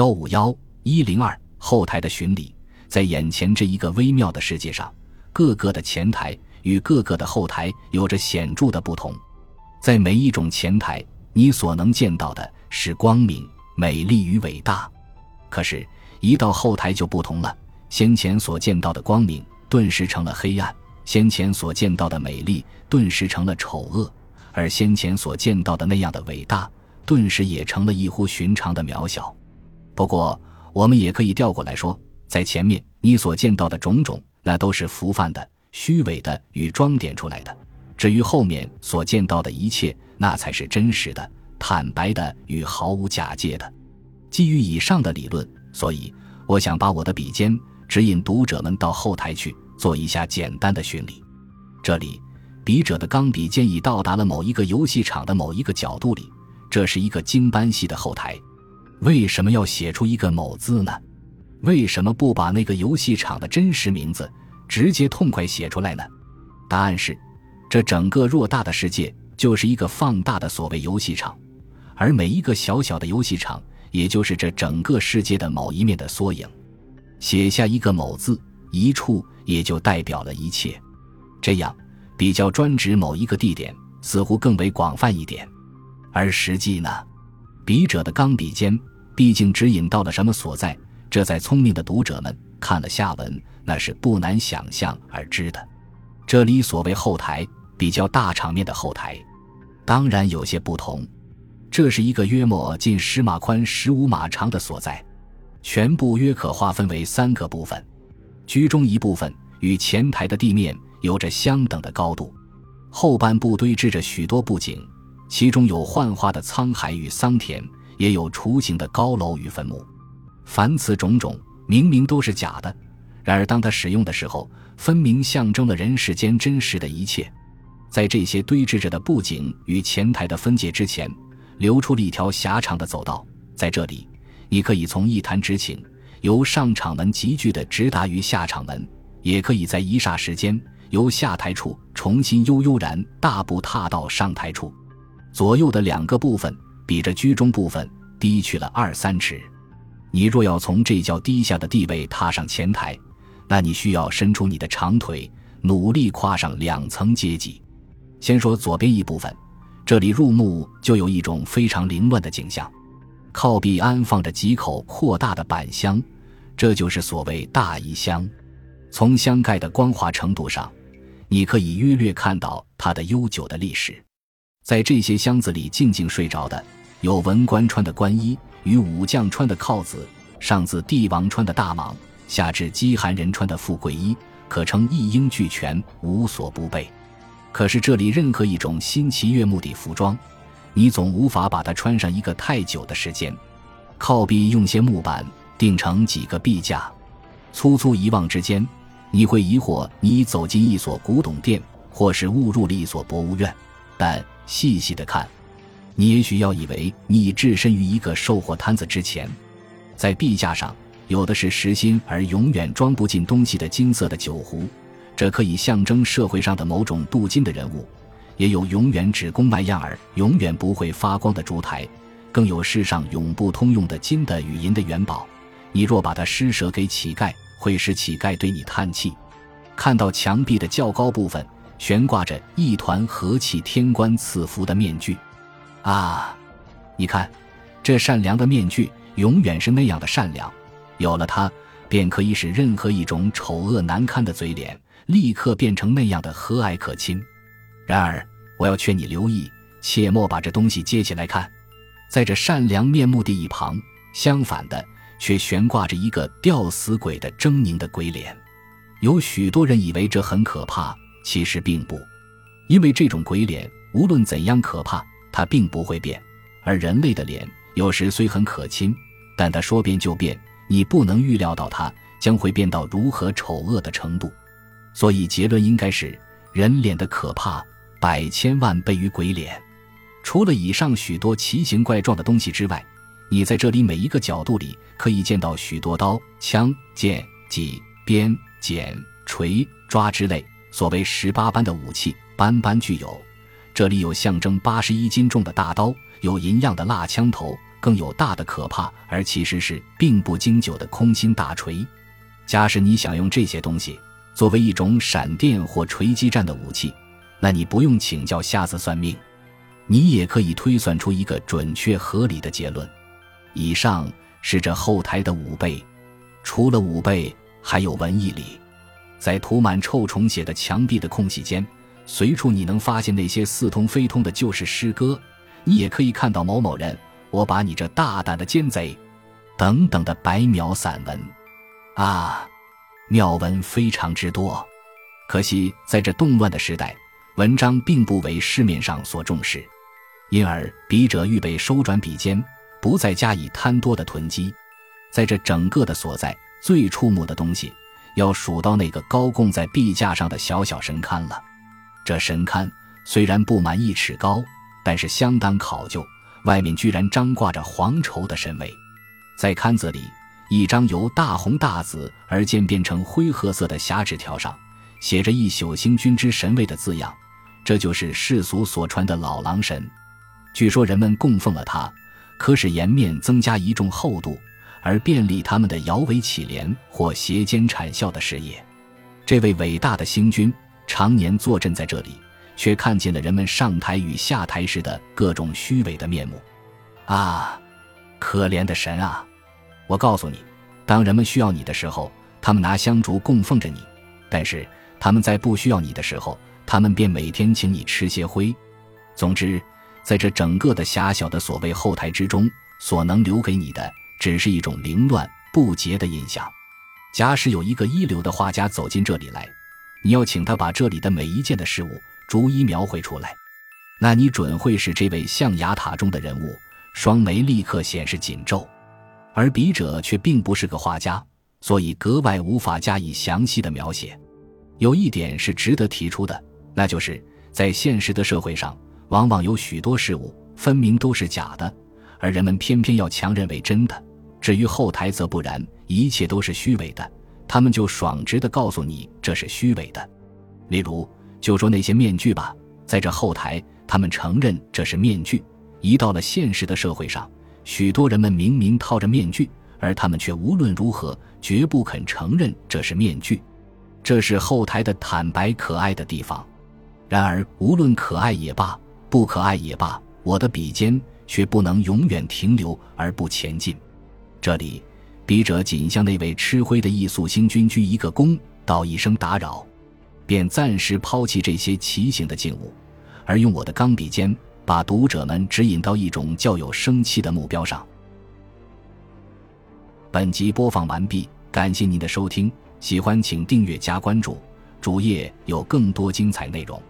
幺五幺一零二后台的巡礼，在眼前这一个微妙的世界上，各个的前台与各个的后台有着显著的不同。在每一种前台，你所能见到的是光明、美丽与伟大；可是，一到后台就不同了，先前所见到的光明顿时成了黑暗，先前所见到的美丽顿时成了丑恶，而先前所见到的那样的伟大，顿时也成了异乎寻常的渺小。不过，我们也可以调过来说，在前面你所见到的种种，那都是浮泛的、虚伪的与装点出来的；至于后面所见到的一切，那才是真实的、坦白的与毫无假借的。基于以上的理论，所以我想把我的笔尖指引读者们到后台去做一下简单的巡礼。这里，笔者的钢笔尖已到达了某一个游戏场的某一个角度里，这是一个金斑系的后台。为什么要写出一个“某”字呢？为什么不把那个游戏场的真实名字直接痛快写出来呢？答案是，这整个偌大的世界就是一个放大的所谓游戏场，而每一个小小的游戏场，也就是这整个世界的某一面的缩影。写下一个“某”字，一处也就代表了一切。这样比较专指某一个地点，似乎更为广泛一点。而实际呢，笔者的钢笔尖。毕竟指引到了什么所在，这在聪明的读者们看了下文，那是不难想象而知的。这里所谓后台，比较大场面的后台，当然有些不同。这是一个约莫近十码宽、十五码长的所在，全部约可划分为三个部分。居中一部分与前台的地面有着相等的高度，后半部堆置着许多布景，其中有幻化的沧海与桑田。也有雏形的高楼与坟墓，凡此种种，明明都是假的，然而当他使用的时候，分明象征了人世间真实的一切。在这些堆置着的布景与前台的分界之前，留出了一条狭长的走道，在这里，你可以从一坛直请，由上场门急剧的直达于下场门，也可以在一霎时间，由下台处重新悠悠然大步踏到上台处，左右的两个部分。比这居中部分低去了二三尺，你若要从这较低下的地位踏上前台，那你需要伸出你的长腿，努力跨上两层阶级。先说左边一部分，这里入目就有一种非常凌乱的景象，靠壁安放着几口扩大的板箱，这就是所谓大衣箱。从箱盖的光滑程度上，你可以约略看到它的悠久的历史。在这些箱子里静静睡着的。有文官穿的官衣与武将穿的靠子，上自帝王穿的大蟒，下至饥寒人穿的富贵衣，可称一应俱全，无所不备。可是这里任何一种新奇悦目的服装，你总无法把它穿上一个太久的时间。靠壁用些木板钉成几个壁架，粗粗一望之间，你会疑惑你走进一所古董店，或是误入了一所博物院。但细细的看。你也许要以为你已置身于一个售货摊子之前，在壁架上有的是实心而永远装不进东西的金色的酒壶，这可以象征社会上的某种镀金的人物；也有永远只供卖样儿、永远不会发光的烛台，更有世上永不通用的金的与银的元宝。你若把它施舍给乞丐，会使乞丐对你叹气。看到墙壁的较高部分悬挂着一团和气天官赐福的面具。啊，你看，这善良的面具永远是那样的善良，有了它，便可以使任何一种丑恶难堪的嘴脸立刻变成那样的和蔼可亲。然而，我要劝你留意，切莫把这东西接起来看。在这善良面目的一旁，相反的，却悬挂着一个吊死鬼的狰狞的鬼脸。有许多人以为这很可怕，其实并不，因为这种鬼脸无论怎样可怕。它并不会变，而人类的脸有时虽很可亲，但它说变就变，你不能预料到它将会变到如何丑恶的程度。所以结论应该是：人脸的可怕百千万倍于鬼脸。除了以上许多奇形怪状的东西之外，你在这里每一个角度里可以见到许多刀、枪、剑、戟、鞭、锏、锤、抓之类所谓十八般的武器，般般具有。这里有象征八十一斤重的大刀，有银样的蜡枪头，更有大的可怕，而其实是并不经久的空心大锤。假使你想用这些东西作为一种闪电或锤击战的武器，那你不用请教瞎子算命，你也可以推算出一个准确合理的结论。以上是这后台的五倍，除了五倍，还有文艺里，在涂满臭虫血的墙壁的空隙间，随处你能发现那些似通非通的旧式诗歌。你也可以看到某某人，我把你这大胆的奸贼，等等的白描散文，啊，妙文非常之多。可惜在这动乱的时代，文章并不为市面上所重视，因而笔者预备收转笔尖。不再加以贪多的囤积，在这整个的所在，最触目的东西，要数到那个高供在壁架上的小小神龛了。这神龛虽然不满一尺高，但是相当考究，外面居然张挂着黄绸的神位。在龛子里，一张由大红大紫而渐变成灰褐色的狭纸条上，写着“一宿星君之神位”的字样。这就是世俗所传的老狼神。据说人们供奉了他。可使颜面增加一重厚度，而便利他们的摇尾乞怜或斜肩谄笑的事业。这位伟大的星君常年坐镇在这里，却看见了人们上台与下台时的各种虚伪的面目。啊，可怜的神啊！我告诉你，当人们需要你的时候，他们拿香烛供奉着你；但是他们在不需要你的时候，他们便每天请你吃些灰。总之。在这整个的狭小的所谓后台之中，所能留给你的，只是一种凌乱不洁的印象。假使有一个一流的画家走进这里来，你要请他把这里的每一件的事物逐一描绘出来，那你准会是这位象牙塔中的人物双眉立刻显示紧皱。而笔者却并不是个画家，所以格外无法加以详细的描写。有一点是值得提出的，那就是在现实的社会上。往往有许多事物分明都是假的，而人们偏偏要强认为真的。至于后台则不然，一切都是虚伪的，他们就爽直的告诉你这是虚伪的。例如，就说那些面具吧，在这后台，他们承认这是面具；一到了现实的社会上，许多人们明明套着面具，而他们却无论如何绝不肯承认这是面具。这是后台的坦白可爱的地方。然而，无论可爱也罢。不可爱也罢，我的笔尖却不能永远停留而不前进。这里，笔者仅向那位吃灰的艺宿星君鞠一个躬，道一声打扰，便暂时抛弃这些奇形的静物，而用我的钢笔尖把读者们指引到一种较有生气的目标上。本集播放完毕，感谢您的收听，喜欢请订阅加关注，主页有更多精彩内容。